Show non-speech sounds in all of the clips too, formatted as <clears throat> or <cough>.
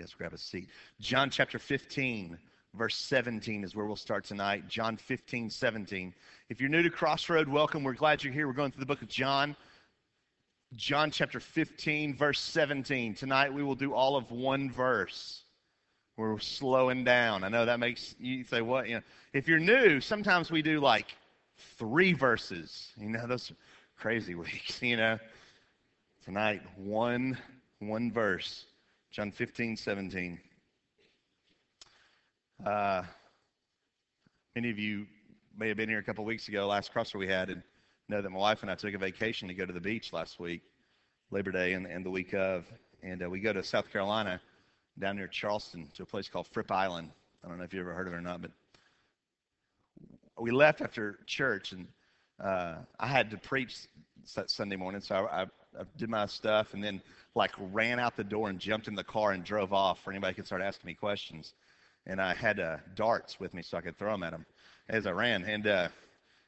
you guys grab a seat. John chapter 15, verse 17 is where we'll start tonight. John 15, 17. If you're new to Crossroad, welcome. We're glad you're here. We're going through the book of John. John chapter 15, verse 17. Tonight we will do all of one verse. We're slowing down. I know that makes you say, what? You know, if you're new, sometimes we do like three verses. You know, those crazy <laughs> weeks, you know. Tonight, one one verse. John 15, 17. Uh, many of you may have been here a couple weeks ago, last crosser we had, and know that my wife and I took a vacation to go to the beach last week, Labor Day and, and the week of. And uh, we go to South Carolina, down near Charleston, to a place called Fripp Island. I don't know if you ever heard of it or not, but we left after church, and uh, I had to preach Sunday morning, so I, I, I did my stuff, and then like ran out the door and jumped in the car and drove off for anybody could start asking me questions. And I had uh, darts with me so I could throw them at them as I ran. And uh,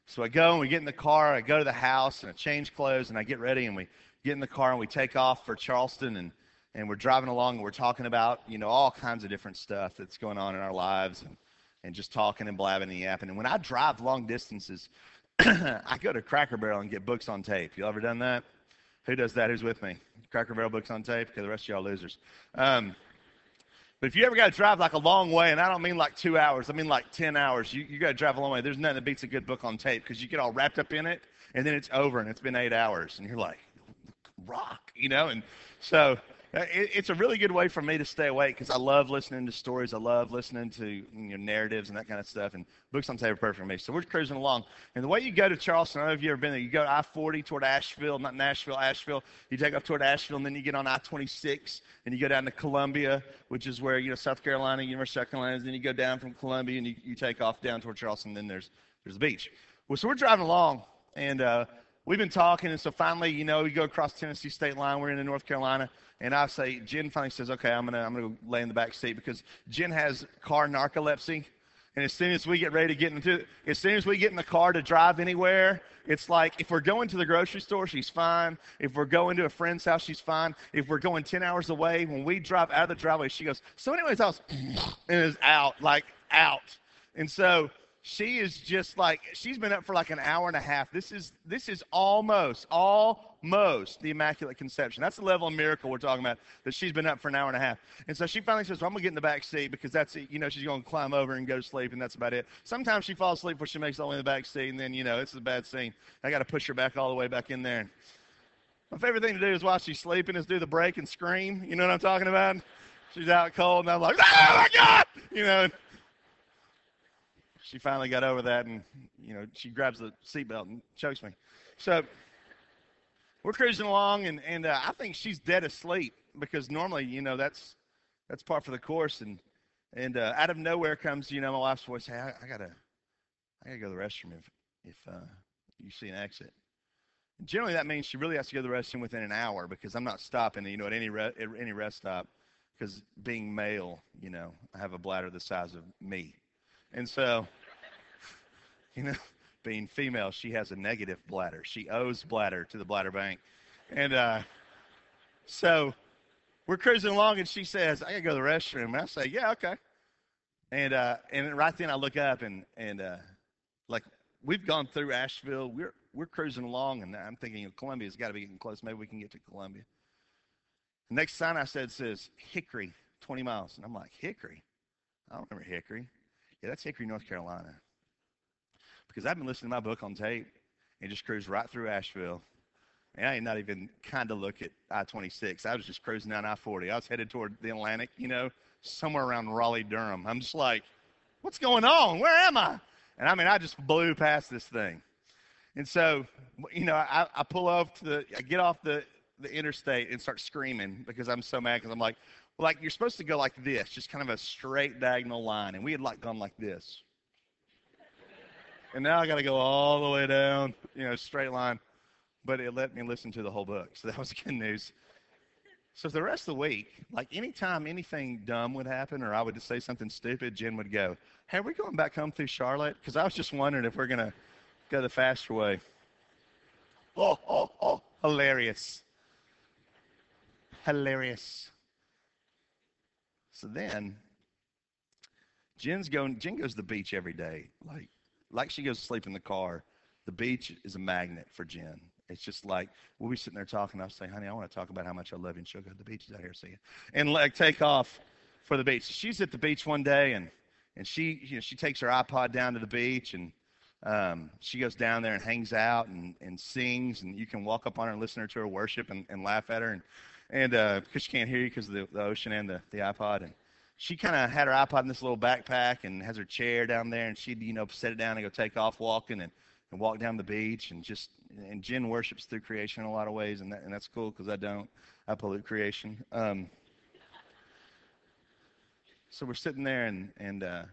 so I go and we get in the car. I go to the house and I change clothes and I get ready and we get in the car and we take off for Charleston and and we're driving along and we're talking about you know all kinds of different stuff that's going on in our lives and and just talking and blabbing and yapping. And when I drive long distances, <coughs> I go to Cracker Barrel and get books on tape. You ever done that? Who does that? Who's with me? Cracker Barrel books on tape? Okay, the rest of y'all losers. Um, but if you ever got to drive like a long way, and I don't mean like two hours, I mean like 10 hours, you, you got to drive a long way. There's nothing that beats a good book on tape because you get all wrapped up in it, and then it's over, and it's been eight hours, and you're like, rock, you know? And so uh, it's a really good way for me to stay awake because I love listening to stories. I love listening to you know, narratives and that kind of stuff. And books on tape are perfect for me. So we're cruising along. And the way you go to Charleston, I don't know if you've ever been there, you go I 40 toward Asheville, not Nashville, Asheville. You take off toward Asheville, and then you get on I 26, and you go down to Columbia, which is where, you know, South Carolina, University of South Carolina, and then you go down from Columbia, and you, you take off down toward Charleston, then there's, there's the beach. Well, so we're driving along, and uh, we've been talking, and so finally, you know, we go across Tennessee state line. We're in North Carolina, and I say, Jen finally says, okay, I'm gonna I'm gonna lay in the back seat because Jen has car narcolepsy, and as soon as we get ready to get into, it, as soon as we get in the car to drive anywhere, it's like if we're going to the grocery store, she's fine. If we're going to a friend's house, she's fine. If we're going 10 hours away, when we drive out of the driveway, she goes, so anyways, I was, <clears throat> and is out, like out. And so she is just like she's been up for like an hour and a half. This is this is almost almost the immaculate conception. That's the level of miracle we're talking about. That she's been up for an hour and a half, and so she finally says, well, "I'm gonna get in the back seat because that's you know she's gonna climb over and go to sleep, and that's about it." Sometimes she falls asleep before she makes it only in the back seat, and then you know it's a bad scene. I got to push her back all the way back in there. My favorite thing to do is while she's sleeping is do the brake and scream. You know what I'm talking about? She's out cold, and I'm like, "Oh my God!" You know she finally got over that, and you know she grabs the seatbelt and chokes me. So we're cruising along, and and uh, I think she's dead asleep because normally you know that's that's part for the course, and and uh, out of nowhere comes you know my wife's voice, hey, I, I gotta I gotta go to the restroom if if uh, you see an exit. And generally, that means she really has to go to the restroom within an hour because I'm not stopping, you know, at any re- at any rest stop because being male, you know, I have a bladder the size of me. And so <laughs> you know, being female, she has a negative bladder. She owes bladder to the bladder bank. And uh, so we're cruising along, and she says, I got to go to the restroom. And I say, Yeah, okay. And, uh, and right then I look up, and, and uh, like we've gone through Asheville. We're, we're cruising along, and I'm thinking Columbia's got to be getting close. Maybe we can get to Columbia. The next sign I said says Hickory, 20 miles. And I'm like, Hickory? I don't remember Hickory. Yeah, that's Hickory, North Carolina because I've been listening to my book on tape and just cruised right through Asheville. And I did not even kind of look at I 26. I was just cruising down I 40. I was headed toward the Atlantic, you know, somewhere around Raleigh, Durham. I'm just like, what's going on? Where am I? And I mean, I just blew past this thing. And so, you know, I, I pull off to the, I get off the, the interstate and start screaming because I'm so mad because I'm like, like you're supposed to go like this, just kind of a straight diagonal line. And we had like gone like this and now I got to go all the way down, you know, straight line. But it let me listen to the whole book, so <laughs> that was good news. So the rest of the week, like anytime anything dumb would happen or I would just say something stupid, Jen would go, "Hey, are we going back home through Charlotte?" Because I was just wondering if we're gonna go the faster way. Oh, oh, oh, hilarious, hilarious. So then, Jen's going. Jen goes to the beach every day, like like she goes to sleep in the car. The beach is a magnet for Jen. It's just like we'll be sitting there talking. I'll say, "Honey, I want to talk about how much I love you." And she'll go, "The beach is out here, see you," and like take off for the beach. She's at the beach one day, and and she you know she takes her iPod down to the beach, and um, she goes down there and hangs out and and sings, and you can walk up on her and listen to her worship and, and laugh at her, and and because uh, she can't hear you because of the, the ocean and the the iPod, and she kind of had her iPod in this little backpack and has her chair down there, and she'd you know set it down and go take off walking and, and walk down the beach and just and Jen worships through creation in a lot of ways, and that, and that's cool because I don't. I pollute creation. Um, so we're sitting there and and uh,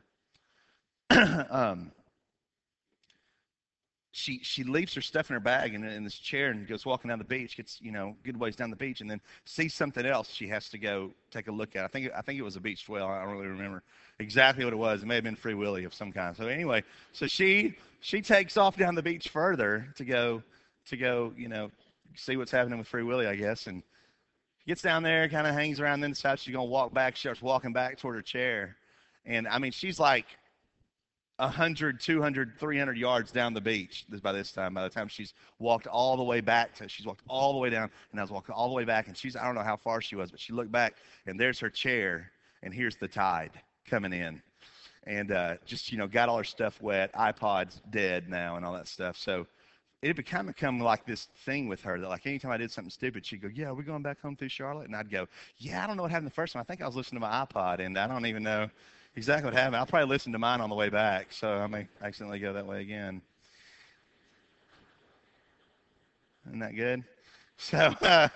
<clears throat> um, she she leaves her stuff in her bag and in this chair and goes walking down the beach, gets you know good ways down the beach, and then sees something else she has to go take a look at. I think I think it was a beach whale. I don't really remember exactly what it was. It may have been Free Willy of some kind. So anyway, so she she takes off down the beach further to go to go you know see what's happening with Free Willy, I guess, and gets down there, kind of hangs around, then decides she's gonna walk back. She starts walking back toward her chair, and I mean she's like 100, 200, 300 yards down the beach by this time. By the time she's walked all the way back to, she's walked all the way down, and I was walking all the way back, and she's, I don't know how far she was, but she looked back, and there's her chair, and here's the tide coming in. And uh, just, you know, got all her stuff wet, iPod's dead now, and all that stuff. So it had become, become like this thing with her that, like, anytime I did something stupid, she'd go, Yeah, we're going back home through Charlotte? And I'd go, Yeah, I don't know what happened the first time. I think I was listening to my iPod, and I don't even know exactly what happened. I'll probably listen to mine on the way back, so I may accidentally go that way again. Isn't that good? <laughs> So, uh,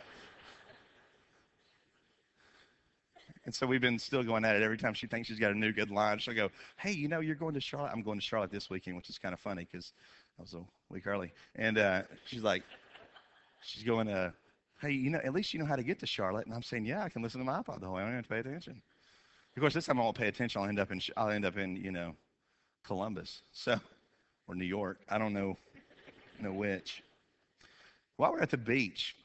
and so we've been still going at it. Every time she thinks she's got a new good line, she'll go, "Hey, you know, you're going to Charlotte. I'm going to Charlotte this weekend," which is kind of funny because I was a week early. And uh, she's like, she's going, uh, "Hey, you know, at least you know how to get to Charlotte." And I'm saying, "Yeah, I can listen to my iPod the whole way. I don't have to pay attention." Of course, this time I won't pay attention. I'll end up in I'll end up in you know Columbus, so or New York. I don't know, know which. While we're at the beach,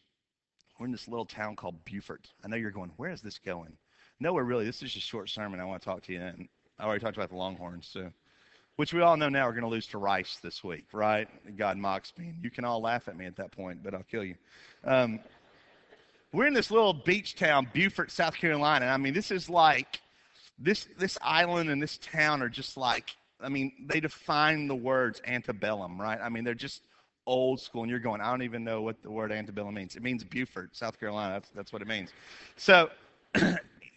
we're in this little town called Beaufort. I know you're going, where is this going? Nowhere really. This is just a short sermon. I want to talk to you. And I already talked about the Longhorns, so which we all know now we're going to lose to Rice this week, right? God mocks me. You can all laugh at me at that point, but I'll kill you. Um, we're in this little beach town, Beaufort, South Carolina. I mean, this is like this this island and this town are just like I mean, they define the words antebellum, right? I mean, they're just old school, and you're going, I don't even know what the word antebellum means. It means Beaufort, South Carolina. That's that's what it means. So <clears throat>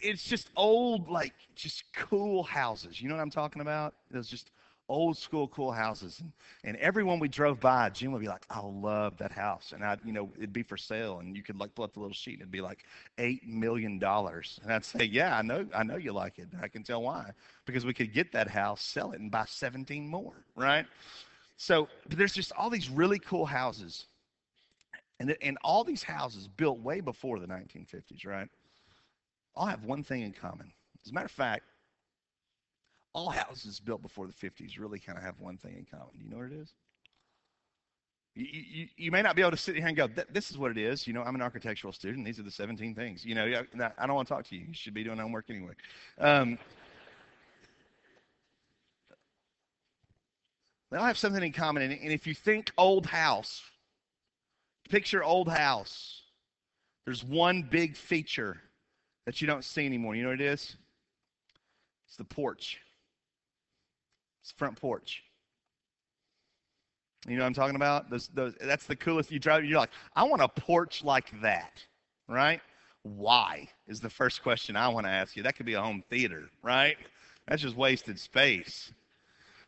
it's just old, like just cool houses. You know what I'm talking about? It's just old school cool houses. And, and everyone we drove by jim would be like i love that house. And I'd, you know it'd be for sale and you could like pull up the little sheet and it'd be like eight million dollars. And i'd say yeah i know i know you like it i can tell why. Because we could get that house sell it and buy 17 more right? So there's just all these really cool houses. And, and all these houses built way before the 1950s right? All have one thing in common. As a matter of fact all houses built before the 50s really kind of have one thing in common. Do you know what it is? You, you, you, may not be able to sit here and go, this is what it is. You know, I'm an architectural student. These are the 17 things. You know, I don't want to talk to you. You should be doing homework anyway. Um, they all have something in common. And, and if you think old house, picture old house, there's one big feature that you don't see anymore. You know what it is? It's the porch. It's front porch. You know what I'm talking about? Those, those, that's the coolest. You drive, you're like, I want a porch like that, right? Why is the first question I want to ask you. That could be a home theater, right? That's just wasted space.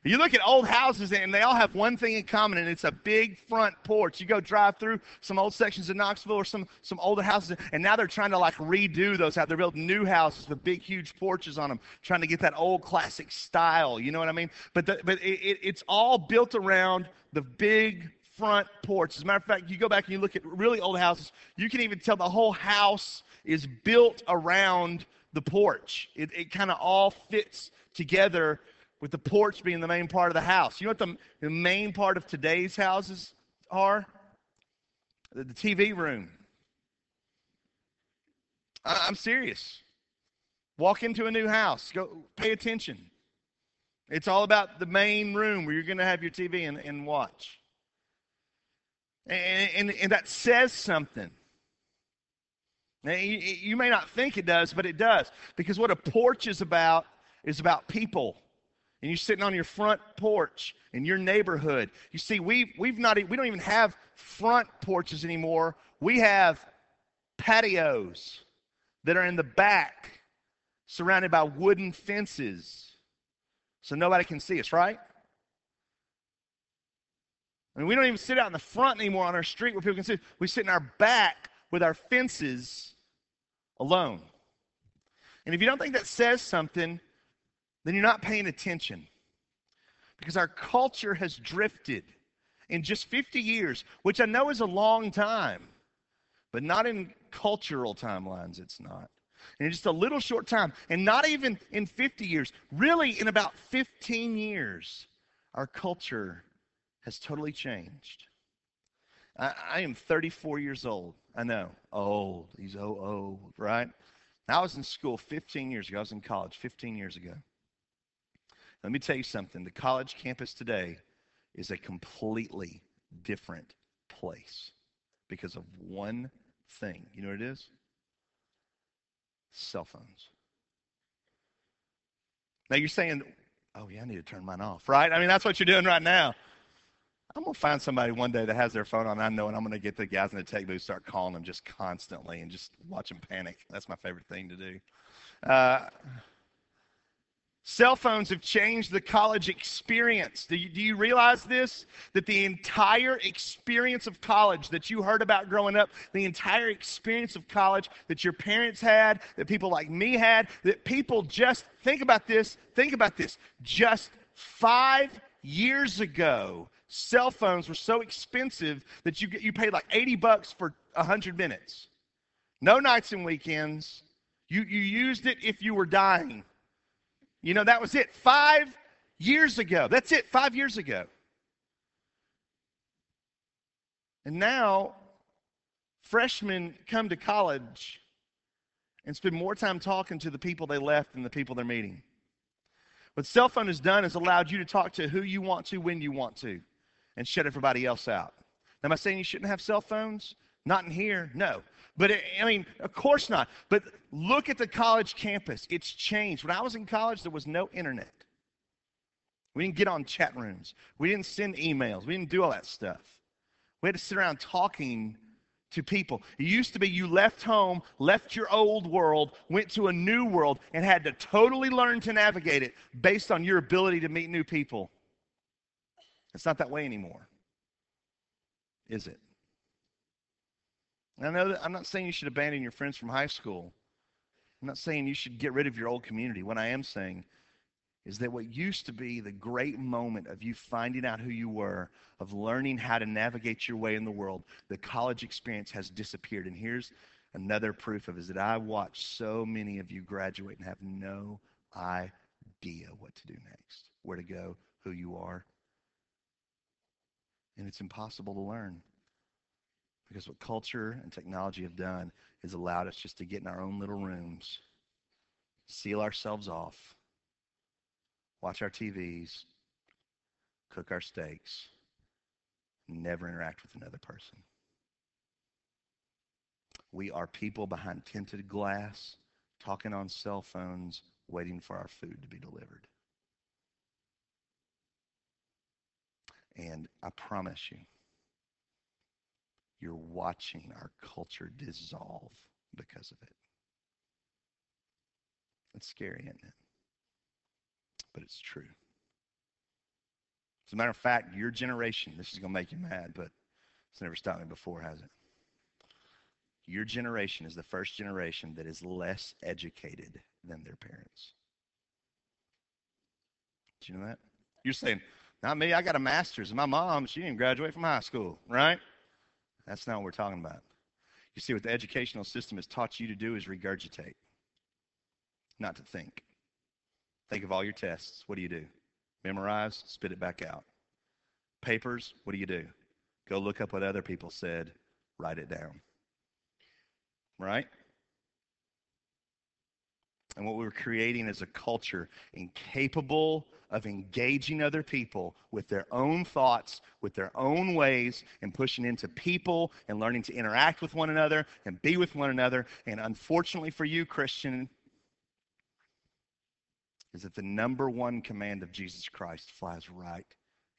You look at old houses and they all have one thing in common, and it's a big front porch. You go drive through some old sections of Knoxville or some, some older houses, and now they're trying to like redo those out. They're building new houses with big, huge porches on them, trying to get that old classic style. You know what I mean? But, the, but it, it, it's all built around the big front porch. As a matter of fact, you go back and you look at really old houses, you can even tell the whole house is built around the porch. It, it kind of all fits together with the porch being the main part of the house. You know what the, the main part of today's houses are? The, the TV room. I, I'm serious. Walk into a new house, go pay attention. It's all about the main room where you're going to have your TV and, and watch. And, and, and that says something. You, you may not think it does, but it does. Because what a porch is about is about people. And you're sitting on your front porch in your neighborhood. You see, we've, we've not, we don't even have front porches anymore. We have patios that are in the back, surrounded by wooden fences. So nobody can see us, right? I mean, we don't even sit out in the front anymore on our street where people can see. We sit in our back with our fences alone. And if you don't think that says something, then you're not paying attention. Because our culture has drifted in just 50 years, which I know is a long time, but not in cultural timelines, it's not. In just a little short time, and not even in 50 years, really in about 15 years, our culture has totally changed. I, I am 34 years old. I know, old. He's oh oh, right? I was in school 15 years ago. I was in college 15 years ago. Let me tell you something. The college campus today is a completely different place because of one thing. You know what it is? Cell phones. Now you're saying, oh, yeah, I need to turn mine off, right? I mean, that's what you're doing right now. I'm going to find somebody one day that has their phone on. I know, and I'm going to get the guys in the tech booth, start calling them just constantly and just watch them panic. That's my favorite thing to do. Uh, Cell phones have changed the college experience. Do you, do you, realize this? That the entire experience of college that you heard about growing up, the entire experience of college that your parents had, that people like me had, that people just, think about this, think about this. Just five years ago, cell phones were so expensive that you, you paid like 80 bucks for 100 minutes. No nights and weekends. You, you used it if you were dying. You know, that was it. Five years ago. That's it, five years ago. And now, freshmen come to college and spend more time talking to the people they left than the people they're meeting. What cell phone has done is allowed you to talk to who you want to when you want to and shut everybody else out. Now, am I saying you shouldn't have cell phones? Not in here, no. But it, I mean, of course not. But look at the college campus. It's changed. When I was in college, there was no internet. We didn't get on chat rooms. We didn't send emails. We didn't do all that stuff. We had to sit around talking to people. It used to be you left home, left your old world, went to a new world, and had to totally learn to navigate it based on your ability to meet new people. It's not that way anymore, is it? I know that I'm not saying you should abandon your friends from high school. I'm not saying you should get rid of your old community. What I am saying is that what used to be the great moment of you finding out who you were, of learning how to navigate your way in the world, the college experience has disappeared. And here's another proof of it is that I watch so many of you graduate and have no idea what to do next, where to go, who you are. And it's impossible to learn. Because what culture and technology have done is allowed us just to get in our own little rooms, seal ourselves off, watch our TVs, cook our steaks, never interact with another person. We are people behind tinted glass, talking on cell phones, waiting for our food to be delivered. And I promise you, you're watching our culture dissolve because of it. It's scary, isn't it? But it's true. As a matter of fact, your generation, this is going to make you mad, but it's never stopped me before, has it? Your generation is the first generation that is less educated than their parents. Do you know that? You're saying, not me, I got a master's. My mom, she didn't graduate from high school, right? That's not what we're talking about. You see, what the educational system has taught you to do is regurgitate, not to think. Think of all your tests. What do you do? Memorize, spit it back out. Papers, what do you do? Go look up what other people said, write it down. Right? And what we were creating is a culture incapable of engaging other people with their own thoughts, with their own ways, and pushing into people and learning to interact with one another and be with one another. And unfortunately for you, Christian, is that the number one command of Jesus Christ flies right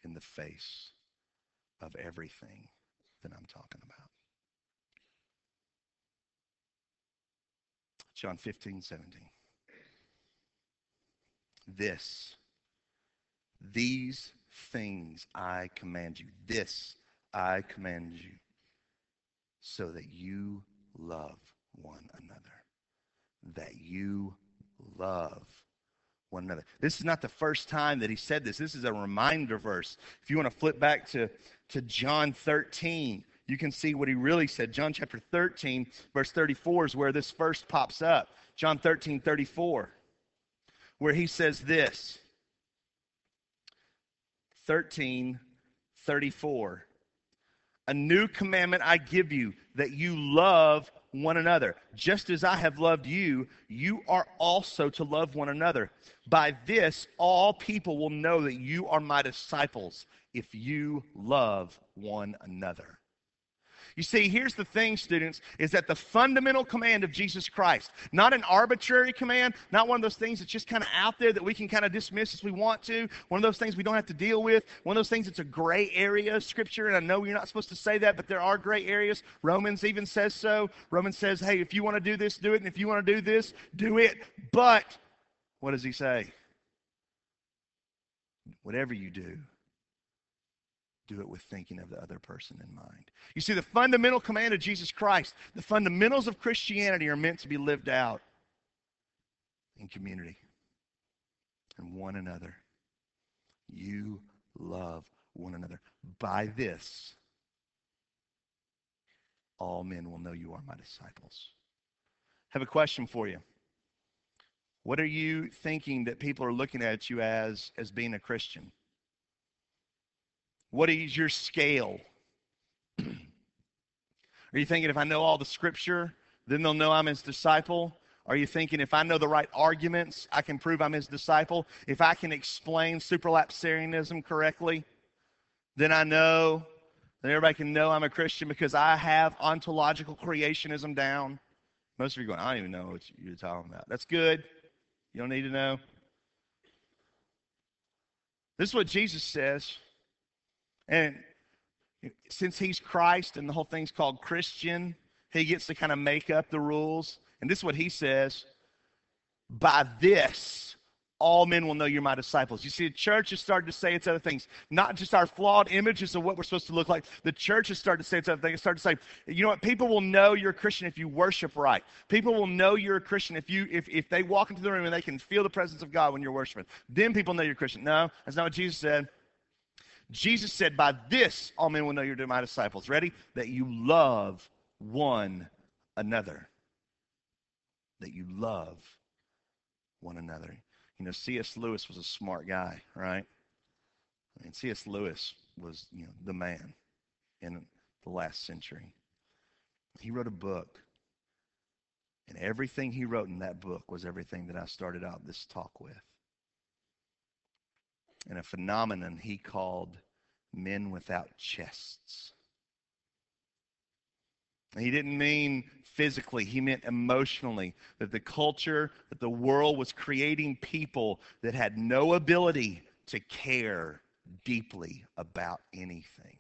in the face of everything that I'm talking about. John 15, 17. This these things I command you. This I command you, so that you love one another. That you love one another. This is not the first time that he said this. This is a reminder verse. If you want to flip back to, to John 13, you can see what he really said. John chapter 13, verse 34 is where this first pops up. John 13, 34, where he says this. 13 34. A new commandment I give you that you love one another. Just as I have loved you, you are also to love one another. By this, all people will know that you are my disciples if you love one another. You see, here's the thing, students, is that the fundamental command of Jesus Christ, not an arbitrary command, not one of those things that's just kind of out there that we can kind of dismiss as we want to, one of those things we don't have to deal with, one of those things that's a gray area of Scripture, and I know you're not supposed to say that, but there are gray areas. Romans even says so. Romans says, hey, if you want to do this, do it, and if you want to do this, do it. But, what does he say? Whatever you do, do it with thinking of the other person in mind. You see, the fundamental command of Jesus Christ, the fundamentals of Christianity are meant to be lived out in community and one another. You love one another. By this, all men will know you are my disciples. Have a question for you. What are you thinking that people are looking at you as as being a Christian? What is your scale? <clears throat> Are you thinking if I know all the scripture, then they'll know I'm his disciple? Are you thinking if I know the right arguments, I can prove I'm his disciple? If I can explain supralapsarianism correctly, then I know, then everybody can know I'm a Christian because I have ontological creationism down. Most of you going, I don't even know what you're talking about. That's good. You don't need to know. This is what Jesus says. And since he's Christ and the whole thing's called Christian, he gets to kind of make up the rules. And this is what he says By this, all men will know you're my disciples. You see, the church has started to say its other things, not just our flawed images of what we're supposed to look like. The church has started to say its other things. It's started to say, you know what? People will know you're a Christian if you worship right. People will know you're a Christian if you if, if they walk into the room and they can feel the presence of God when you're worshiping. Then people know you're a Christian. No, that's not what Jesus said. Jesus said, By this all men will know you're my disciples. Ready? That you love one another. That you love one another. You know, C.S. Lewis was a smart guy, right? I mean, C.S. Lewis was, you know, the man in the last century. He wrote a book. And everything he wrote in that book was everything that I started out this talk with and a phenomenon he called men without chests. He didn't mean physically, he meant emotionally. That the culture, that the world was creating people that had no ability to care deeply about anything.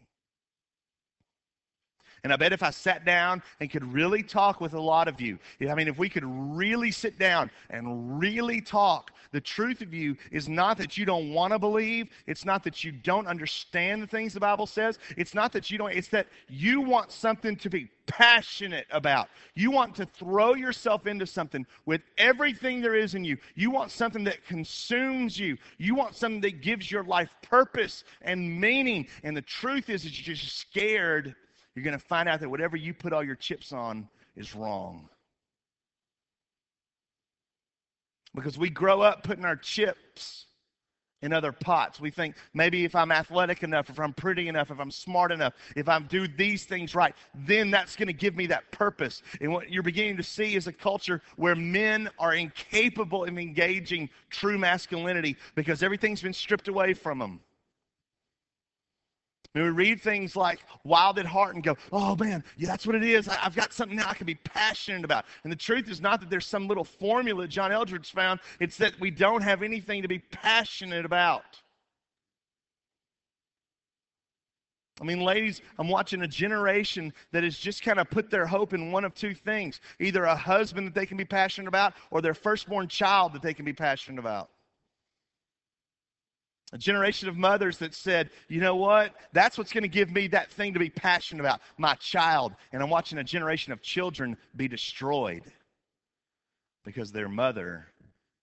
And I bet if I sat down and could really talk with a lot of you, I mean, if we could really sit down and really talk, the truth of you is not that you don't want to believe. It's not that you don't understand the things the Bible says. It's not that you don't, it's that you want something to be passionate about. You want to throw yourself into something with everything there is in you. You want something that consumes you. You want something that gives your life purpose and meaning. And the truth is that you're just scared you're going to find out that whatever you put all your chips on is wrong. Because we grow up putting our chips in other pots. We think maybe if I'm athletic enough, if I'm pretty enough, if I'm smart enough, if I do these things right, then that's going to give me that purpose. And what you're beginning to see is a culture where men are incapable of engaging true masculinity because everything's been stripped away from them. And we read things like Wild at Heart and go, oh man, yeah, that's what it is. I, have got something now I can be passionate about. And the truth is not that there's some little formula John Eldredge found, it's that we don't have anything to be passionate about. I mean, ladies, I'm watching a generation that has just kind of put their hope in one of two things either a husband that they can be passionate about or their firstborn child that they can be passionate about a generation of mothers that said, you know what? That's what's going to give me that thing to be passionate about, my child. And I'm watching a generation of children be destroyed because their mother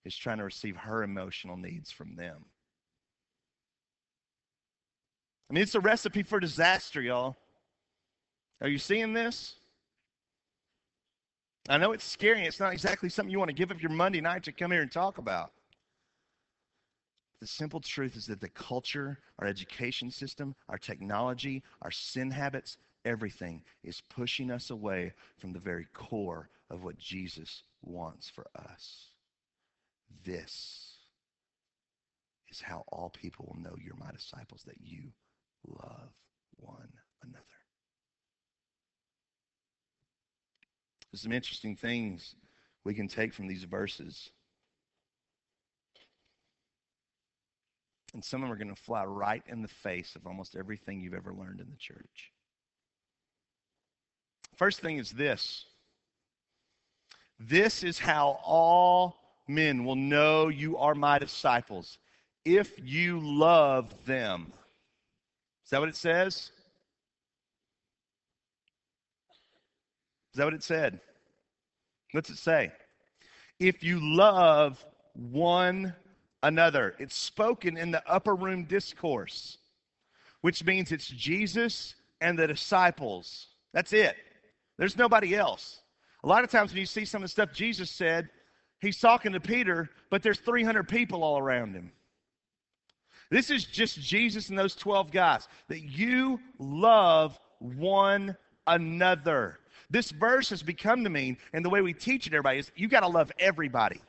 is trying to receive her emotional needs from them. I mean, it's a recipe for disaster, y'all. Are you seeing this? I know it's scary. It's not exactly something you want to give up your Monday night to come here and talk about. The simple truth is that the culture, our education system, our technology, our sin habits, everything is pushing us away from the very core of what Jesus wants for us. This is how all people will know you're my disciples, that you love one another. There's some interesting things we can take from these verses. And some of them are going to fly right in the face of almost everything you've ever learned in the church. First thing is this this is how all men will know you are my disciples if you love them. Is that what it says? Is that what it said? What's it say? If you love one another. It's spoken in the upper room discourse, which means it's Jesus and the disciples. That's it. There's nobody else. A lot of times when you see some of the stuff Jesus said, he's talking to Peter, but there's 300 people all around him. This is just Jesus and those 12 guys. That you love one another. This verse has become to mean, and the way we teach it, everybody, is you got to love everybody.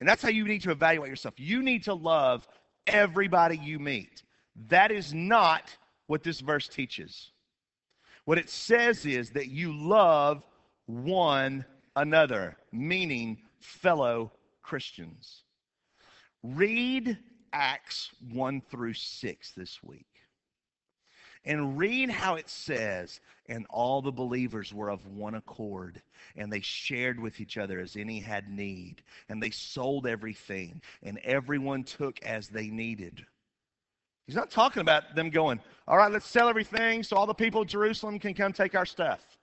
And that's how you need to evaluate yourself. You need to love everybody you meet. That is not what this verse teaches. What it says is that you love one another, meaning fellow Christians. Read Acts 1 through 6 this week and read how it says, and all the believers were of one accord, and they shared with each other as any had need, and they sold everything, and everyone took as they needed. He's not talking about them going, all right, let's sell everything so all the people of Jerusalem can come take our stuff.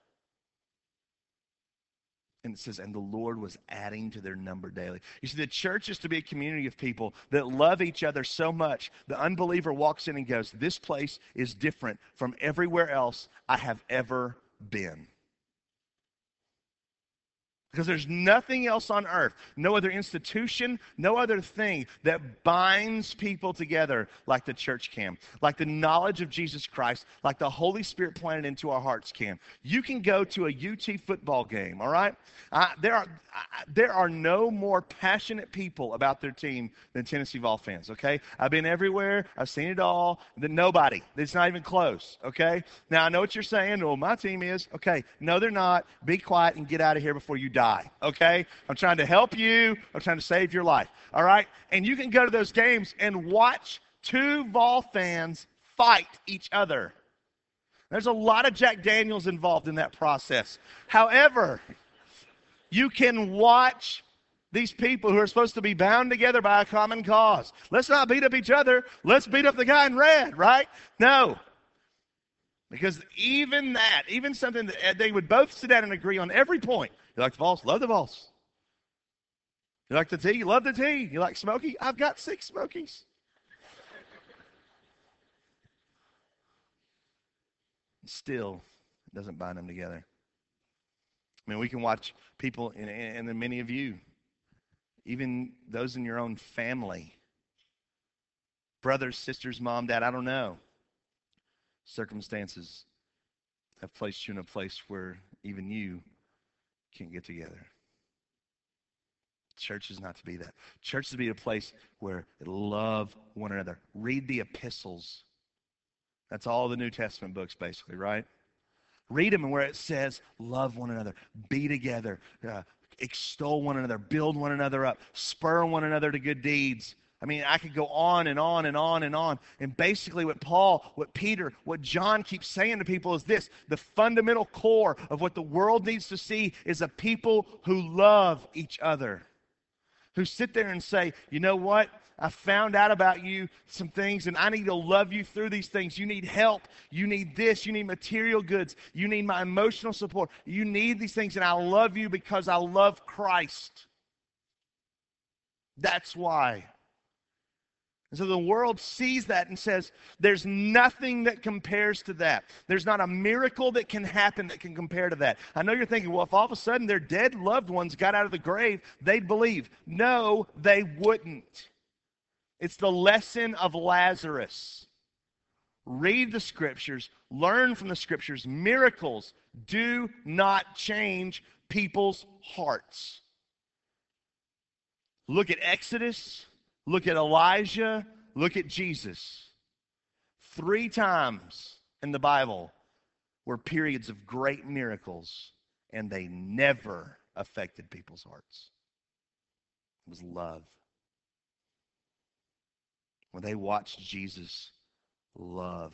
And it says, and the Lord was adding to their number daily. You see, the church is to be a community of people that love each other so much. The unbeliever walks in and goes, This place is different from everywhere else I have ever been. Because there's nothing else on earth, no other institution, no other thing that binds people together like the church can, like the knowledge of Jesus Christ, like the Holy Spirit planted into our hearts can. You can go to a UT football game, all right? There, are, there are no more passionate people about their team than Tennessee Vol fans, okay? I've been everywhere, I've seen it all. Then nobody, it's not even close, okay? Now, I know what you're saying. Well, my team is. Okay, no, they're not. Be quiet and get out of here before you die die, okay? I'm trying to help you. I'm trying to save your life, all right? And you can go to those games and watch two Vol fans fight each other. There's a lot of Jack Daniels involved in that process. However, you can watch these people who are supposed to be bound together by a common cause. Let's not beat up each other. Let's beat up the guy in red, right? No. Because even that, even something that uh, they would both sit down and agree on every point. You like the Vols? Love the Vols. You like the tea? Love the tea. You like Smoky? I've got six Smokies. Still, it doesn't bind them together. I mean, we can watch people, and, and many of you, even those in your own family, brothers, sisters, mom, dad, I don't know. Circumstances have placed you in a place where even you can't get together. Church is not to be that. Church is to be a place where love one another. Read the epistles. That's all the New Testament books, basically, right? Read them and where it says, love one another, be together, uh, extol one another, build one another up, spur one another to good deeds. I mean, I could go on and on and on and on. And basically, what Paul, what Peter, what John keeps saying to people is this the fundamental core of what the world needs to see is a people who love each other who sit there and say, you know what? I found out about you some things, and I need to love you through these things. You need help. You need this. You need material goods. You need my emotional support. You need these things, and I love you because I love Christ. That's why. And so the world sees that and says, there's nothing that compares to that. There's not a miracle that can happen that can compare to that. I know you're thinking, well, if all of a sudden their dead loved ones got out of the grave, they'd believe. No, they wouldn't. It's the lesson of Lazarus. Read the scriptures, learn from the scriptures. Miracles do not change people's hearts. Look at Exodus. Look at Elijah. Look at Jesus. Three times in the Bible were periods of great miracles, and they never affected people's hearts. It was love. When they watched Jesus love,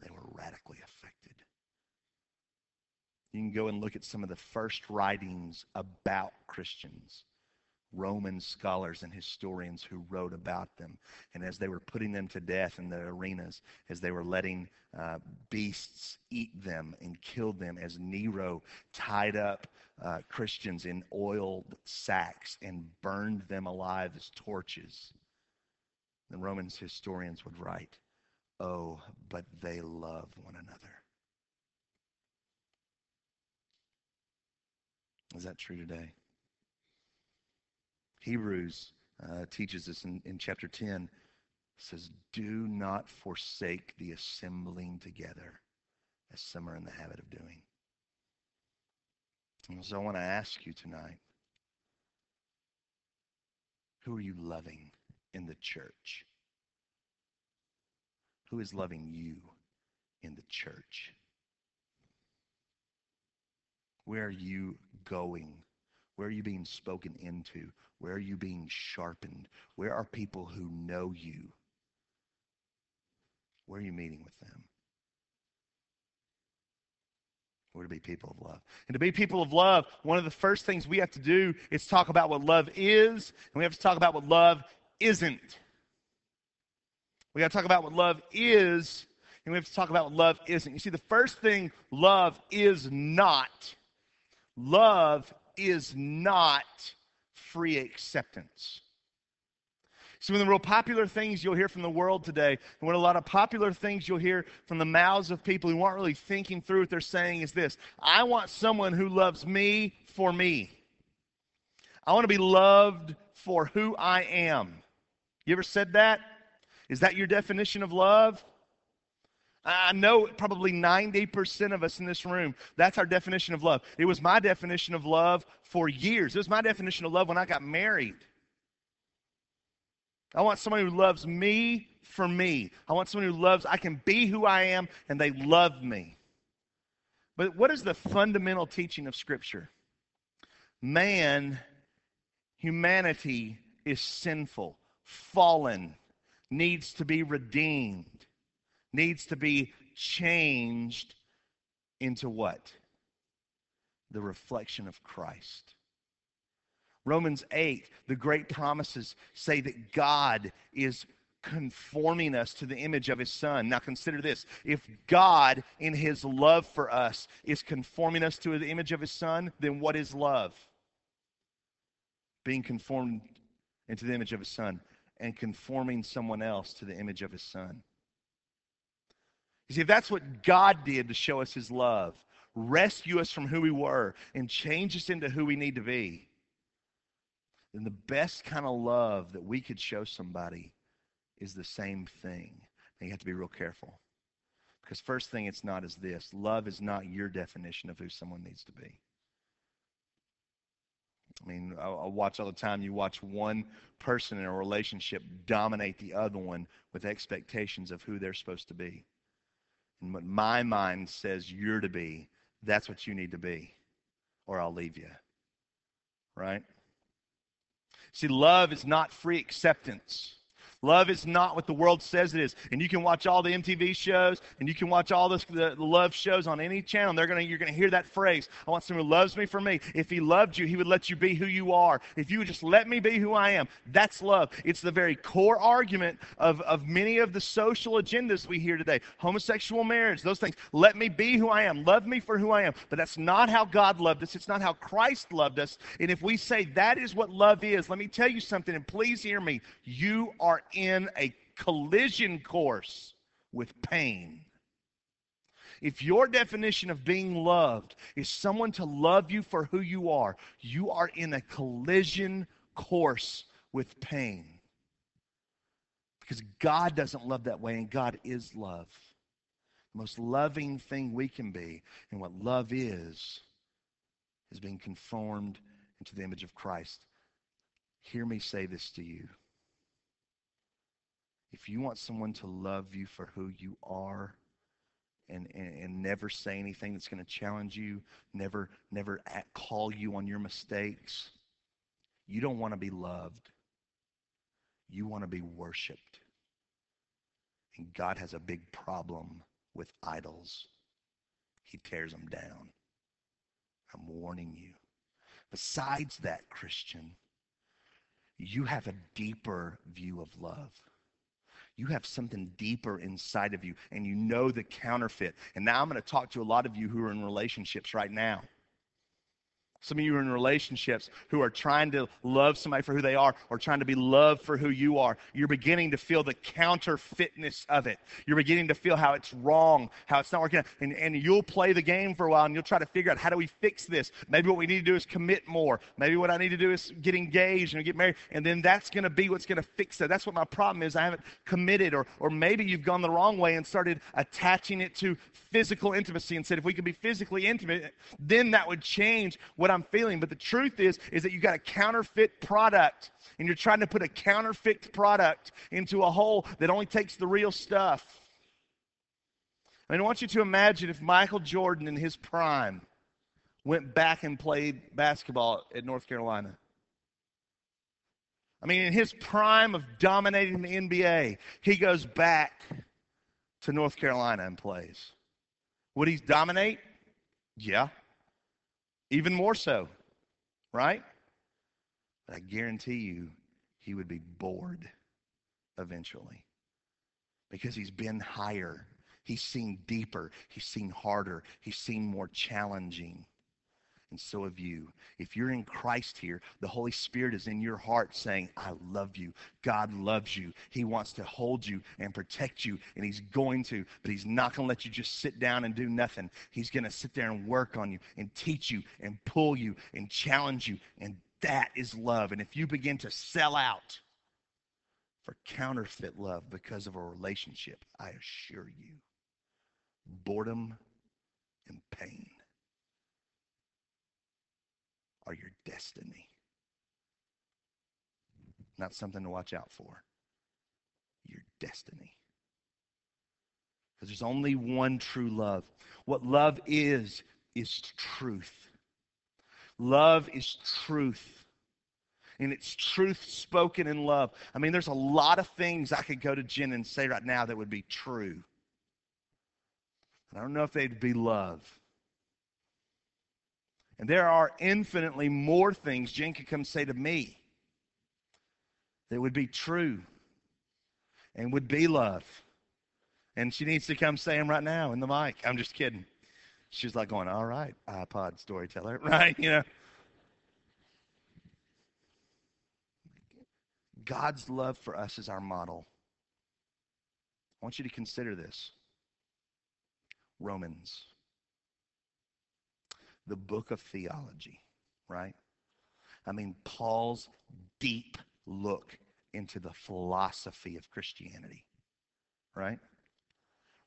they were radically affected. You can go and look at some of the first writings about Christians Roman scholars and historians who wrote about them. And as they were putting them to death in the arenas, as they were letting uh, beasts eat them and kill them, as Nero tied up uh, Christians in oiled sacks and burned them alive as torches, the Roman historians would write, Oh, but they love one another. Is that true today? Hebrews uh, teaches us in, in chapter 10 says, Do not forsake the assembling together, as some are in the habit of doing. And so I want to ask you tonight who are you loving in the church? Who is loving you in the church? Where are you going? Where are you being spoken into? Where are you being sharpened? Where are people who know you? Where are you meeting with them? We're to be people of love. And to be people of love, one of the first things we have to do is talk about what love is, and we have to talk about what love isn't. We got to talk about what love is, and we have to talk about what love isn't. You see, the first thing love is not, love is not free acceptance. So, one of the real popular things you'll hear from the world today, and of a lot of popular things you'll hear from the mouths of people who aren't really thinking through what they're saying is this I want someone who loves me for me. I want to be loved for who I am. You ever said that? Is that your definition of love? I know probably 90% of us in this room, that's our definition of love. It was my definition of love for years. It was my definition of love when I got married. I want somebody who loves me for me. I want someone who loves, I can be who I am, and they love me. But what is the fundamental teaching of Scripture? Man, humanity is sinful, fallen, needs to be redeemed needs to be changed into what? The reflection of Christ. Romans 8, the great promises say that God is conforming us to the image of his son. Now consider this. If God, in his love for us, is conforming us to the image of his son, then what is love? Being conformed into the image of his son and conforming someone else to the image of his son. You see, if that's what God did to show us his love, rescue us from who we were, and change us into who we need to be, then the best kind of love that we could show somebody is the same thing. And you have to be real careful. Because first thing it's not is this. Love is not your definition of who someone needs to be. I mean, I, I watch all the time. You watch one person in a relationship dominate the other one with expectations of who they're supposed to be. And what my mind says you're to be, that's what you need to be, or I'll leave you. Right? See, love is not free acceptance. Love is not what the world says it is. And you can watch all the MTV shows and you can watch all this, the, the love shows on any channel. They're gonna, you're going to hear that phrase I want someone who loves me for me. If he loved you, he would let you be who you are. If you would just let me be who I am, that's love. It's the very core argument of, of many of the social agendas we hear today homosexual marriage, those things. Let me be who I am. Love me for who I am. But that's not how God loved us. It's not how Christ loved us. And if we say that is what love is, let me tell you something, and please hear me. You are in a collision course with pain. If your definition of being loved is someone to love you for who you are, you are in a collision course with pain. Because God doesn't love that way, and God is love. The most loving thing we can be, and what love is, is being conformed into the image of Christ. Hear me say this to you. If you want someone to love you for who you are and, and, and never say anything that's going to challenge you, never, never call you on your mistakes, you don't want to be loved. You want to be worshiped. And God has a big problem with idols. He tears them down. I'm warning you. Besides that, Christian, you have a deeper view of love you have something deeper inside of you and you know the counterfeit. And now I'm going to talk to a lot of you who are in relationships right now. Some of you are in relationships who are trying to love somebody for who they are or trying to be loved for who you are. You're beginning to feel the counterfeitness of it. You're beginning to feel how it's wrong, how it's not working out. And, and you'll play the game for a while and you'll try to figure out how do we fix this? Maybe what we need to do is commit more. Maybe what I need to do is get engaged and get married. And then that's going to be what's going to fix it. That's what my problem is. I haven't committed. Or, or maybe you've gone the wrong way and started attaching it to physical intimacy and said if we could be physically intimate, then that would change what I'm I'm feeling. But the truth is, is that you got a counterfeit product and you're trying to put a counterfeit product into a hole that only takes the real stuff. I mean, I want you to imagine if Michael Jordan in his prime went back and played basketball at North Carolina. I mean, in his prime of dominating the NBA, he goes back to North Carolina and plays. Would he dominate? Yeah. Even more so, right? But I guarantee you, he would be bored eventually because he's been higher. He's seen deeper. He's seen harder. He's seen more challenging and so have you. If you're in Christ here, the Holy Spirit is in your heart saying, I love you. God loves you. He wants to hold you and protect you, and He's going to, but He's not going to let you just sit down and do nothing. He's going to sit there and work on you and teach you and pull you and challenge you, and that is love. And if you begin to sell out for counterfeit love because of a relationship, I assure you, boredom and pain are your destiny. Not something to watch out for. Your destiny. Because there's only one true love. What love is, is truth. Love is truth. And it's truth spoken in love. I mean, there's a lot of things I could go to Jen and say right now that would be true. I don't know if they'd be love. And there are infinitely more things Jen could come say to me that would be true and would be love. And she needs to come say them right now in the mic. I'm just kidding. She's like going, all right, iPod storyteller, <laughs> right? You know. God's love for us is our model. I want you to consider this. Romans the book of theology, right? I mean, Paul's deep look into the philosophy of Christianity, right?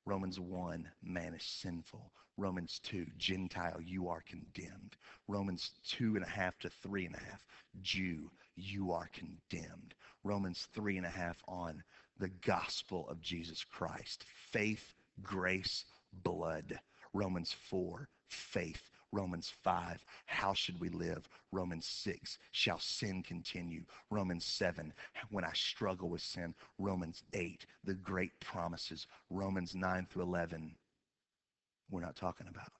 Romans 1, man is sinful. Romans 2, Gentile, you are condemned. Romans 2 and a half to 3 and a half, Jew, you are condemned. Romans 3 and a half on the gospel of Jesus Christ. Faith, grace, blood. Romans 4, faith. Romans 5, how should we live? Romans 6, shall sin continue? Romans 7, when I struggle with sin? Romans 8, the great promises. Romans 9 through 11, we're not talking about.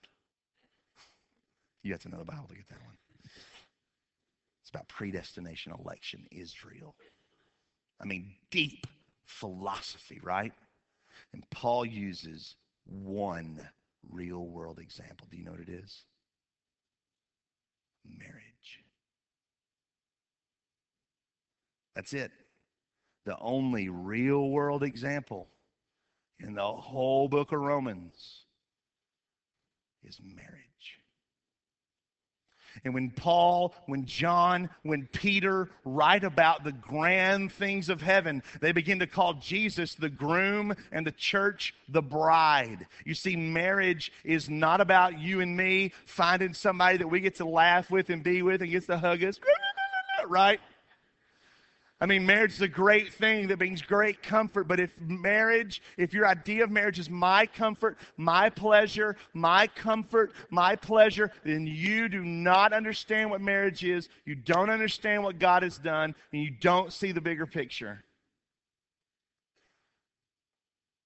You have to know the Bible to get that one. It's about predestination, election, Israel. I mean, deep philosophy, right? And Paul uses one real world example. Do you know what it is? Marriage. That's it. The only real world example in the whole book of Romans is marriage. And when Paul, when John, when Peter write about the grand things of heaven, they begin to call Jesus the groom and the church the bride. You see, marriage is not about you and me finding somebody that we get to laugh with and be with and gets to hug us, <laughs> right? I mean, marriage is a great thing. That brings great comfort, but if marriage, if your idea of marriage is my comfort, my pleasure, my comfort, my pleasure, then you do not understand what marriage is, you don't understand what God has done, and you don't see the bigger picture.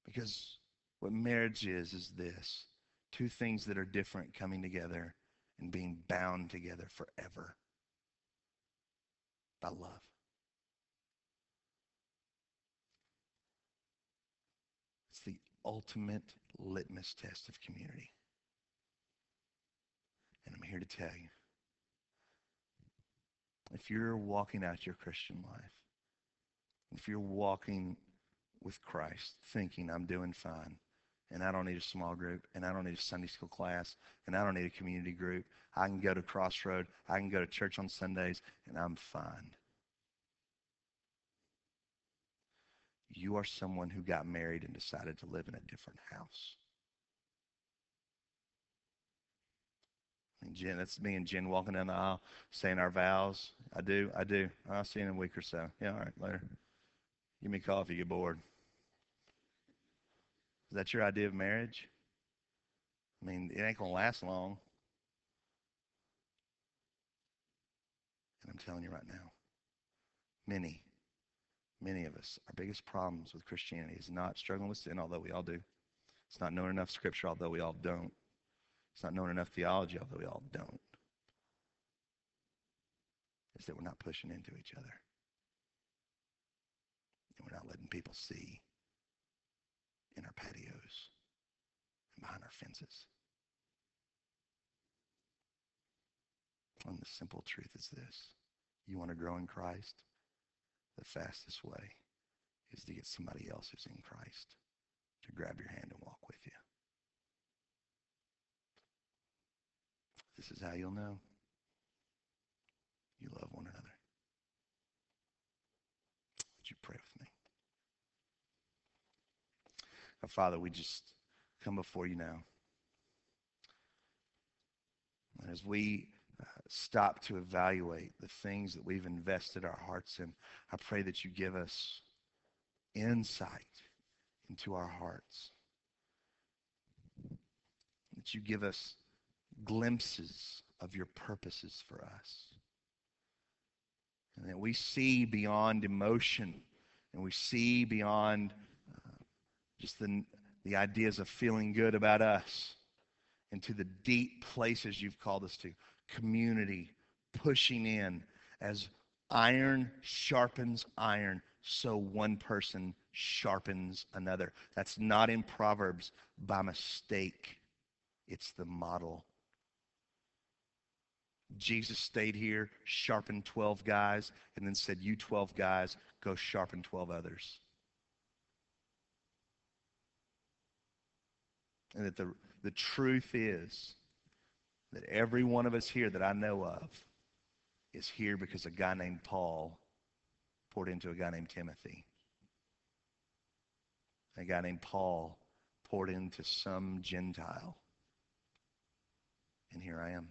Because what marriage is, is this. Two things that are different coming together and being bound together forever. By love. Ultimate litmus test of community. And I'm here to tell you if you're walking out your Christian life, if you're walking with Christ thinking I'm doing fine, and I don't need a small group, and I don't need a Sunday school class, and I don't need a community group, I can go to Crossroad, I can go to church on Sundays, and I'm fine. You are someone who got married and decided to live in a different house. And Jen, that's me and Jen walking down the aisle saying our vows. I do, I do. I'll see you in a week or so. Yeah, all right, later. Give me if you get bored. Is that your idea of marriage? I mean, it ain't going to last long. And I'm telling you right now, many many of us, our biggest problems with Christianity is not struggling with sin, although we all do. It's not knowing enough scripture, although we all don't. It's not knowing enough theology, although we all don't. It's that we're not pushing into each other. And we're not letting people see in our patios and behind our fences. And the simple truth is this. You want to grow in Christ? The fastest way is to get somebody else who's in Christ to grab your hand and walk with you. This is how you'll know you love one another. Would you pray with me? Our Father, we just come before you now. And as we stop to evaluate the things that we've invested our hearts in. I pray that you give us insight into our hearts, that you give us glimpses of your purposes for us, and that we see beyond emotion and we see beyond uh, just the, the ideas of feeling good about us into the deep places you've called us to community pushing in as iron sharpens iron so one person sharpens another. That's not in proverbs by mistake. It's the model. Jesus stayed here sharpened 12 guys and then said you 12 guys go sharpen 12 others. And that the, the truth is that every one of us here that I know of is here because a guy named Paul poured into a guy named Timothy. A guy named Paul poured into some Gentile. And here I am.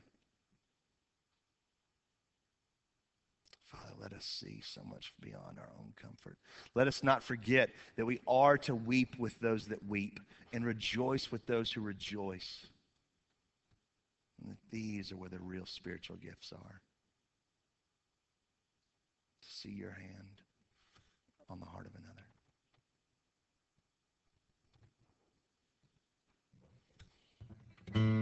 Father, let us see so much beyond our own comfort. Let us not forget that we are to weep with those that weep and rejoice with those who rejoice. And these are where the real spiritual gifts are. To see your hand on the heart of another. Mm-hmm.